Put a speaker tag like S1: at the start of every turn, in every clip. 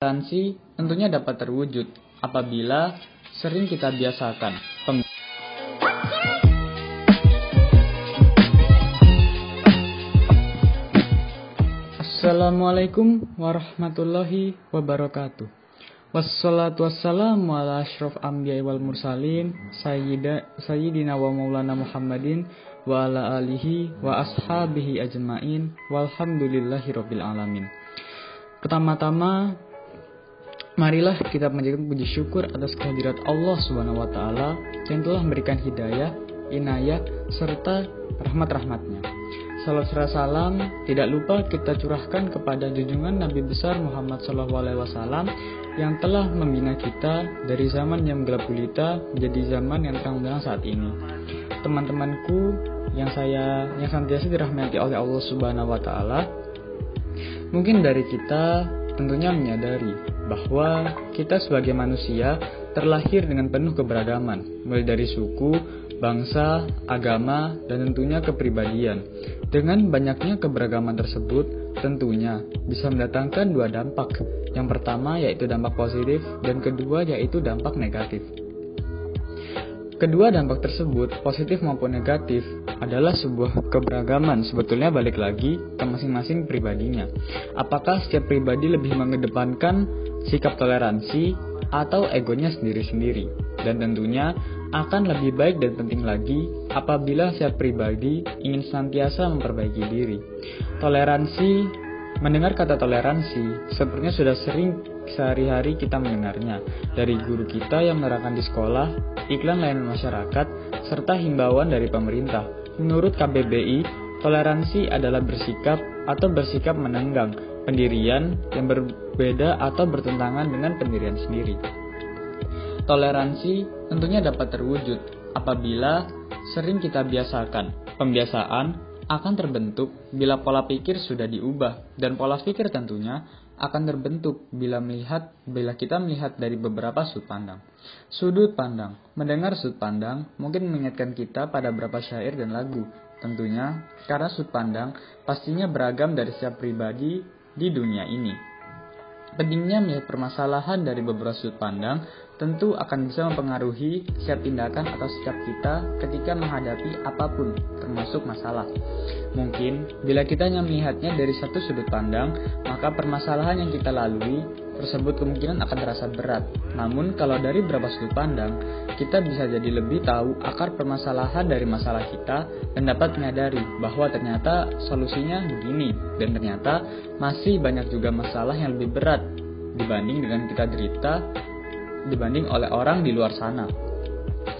S1: Toleransi tentunya dapat terwujud apabila sering kita biasakan Assalamualaikum warahmatullahi wabarakatuh. Wassalatu wassalamu ala ashraf anbiya wal mursalin sayyida sayyidina wa maulana Muhammadin wa ala alihi wa ashabihi ajmain walhamdulillahi alamin. Pertama-tama Marilah kita menjadikan puji syukur atas kehadirat Allah Subhanahu wa taala yang telah memberikan hidayah, inayah serta rahmat-rahmatnya. Salam serta salam tidak lupa kita curahkan kepada junjungan Nabi besar Muhammad SAW yang telah membina kita dari zaman yang gelap gulita menjadi zaman yang terang benderang saat ini. Teman-temanku yang saya yang senantiasa dirahmati oleh Allah Subhanahu wa taala, mungkin dari kita tentunya menyadari bahwa kita sebagai manusia terlahir dengan penuh keberagaman, mulai dari suku, bangsa, agama, dan tentunya kepribadian. Dengan banyaknya keberagaman tersebut, tentunya bisa mendatangkan dua dampak. Yang pertama yaitu dampak positif, dan kedua yaitu dampak negatif. Kedua dampak tersebut, positif maupun negatif, adalah sebuah keberagaman. Sebetulnya balik lagi ke masing-masing pribadinya. Apakah setiap pribadi lebih mengedepankan sikap toleransi atau egonya sendiri-sendiri? Dan tentunya akan lebih baik dan penting lagi apabila setiap pribadi ingin senantiasa memperbaiki diri. Toleransi, mendengar kata toleransi, sepertinya sudah sering sehari-hari kita mendengarnya dari guru kita yang menerangkan di sekolah, iklan layanan masyarakat, serta himbauan dari pemerintah. Menurut KBBI, toleransi adalah bersikap atau bersikap menenggang pendirian yang berbeda atau bertentangan dengan pendirian sendiri. Toleransi tentunya dapat terwujud apabila sering kita biasakan. Pembiasaan akan terbentuk bila pola pikir sudah diubah dan pola pikir tentunya akan terbentuk bila melihat bila kita melihat dari beberapa sudut pandang. Sudut pandang, mendengar sudut pandang mungkin mengingatkan kita pada beberapa syair dan lagu. Tentunya karena sudut pandang pastinya beragam dari setiap pribadi di dunia ini. Pentingnya melihat permasalahan dari beberapa sudut pandang tentu akan bisa mempengaruhi setiap tindakan atau sikap kita ketika menghadapi apa pun, termasuk masalah. Mungkin, bila kita hanya melihatnya dari satu sudut pandang, maka permasalahan yang kita lalui tersebut kemungkinan akan terasa berat. Namun, kalau dari beberapa sudut pandang, kita bisa jadi lebih tahu akar permasalahan dari masalah kita dan dapat menyadari bahwa ternyata solusinya begini, dan ternyata masih banyak juga masalah yang lebih berat dibanding dengan kita derita dibanding oleh orang di luar sana.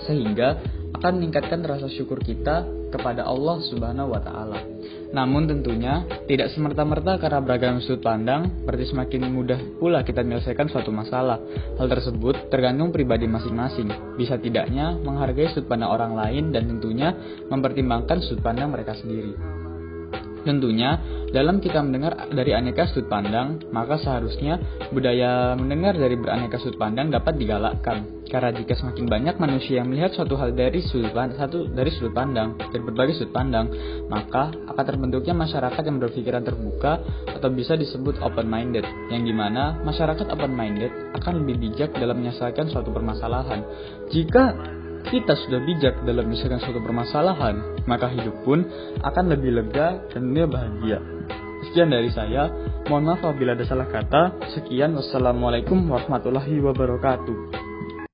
S1: Sehingga akan meningkatkan rasa syukur kita kepada Allah Subhanahu wa taala. Namun tentunya tidak semerta-merta karena beragam sudut pandang berarti semakin mudah pula kita menyelesaikan suatu masalah. Hal tersebut tergantung pribadi masing-masing. Bisa tidaknya menghargai sudut pandang orang lain dan tentunya mempertimbangkan sudut pandang mereka sendiri. Tentunya, dalam kita mendengar dari aneka sudut pandang, maka seharusnya budaya mendengar dari beraneka sudut pandang dapat digalakkan. Karena jika semakin banyak manusia yang melihat suatu hal dari sudut pandang, satu dari sudut pandang, dari berbagai sudut pandang, maka akan terbentuknya masyarakat yang berpikiran terbuka atau bisa disebut open minded, yang di mana masyarakat open minded akan lebih bijak dalam menyelesaikan suatu permasalahan. Jika kita sudah bijak dalam menyelesaikan suatu permasalahan, maka hidup pun akan lebih lega dan dunia bahagia. Sekian dari saya. Mohon maaf apabila ada salah kata. Sekian. Wassalamualaikum warahmatullahi wabarakatuh.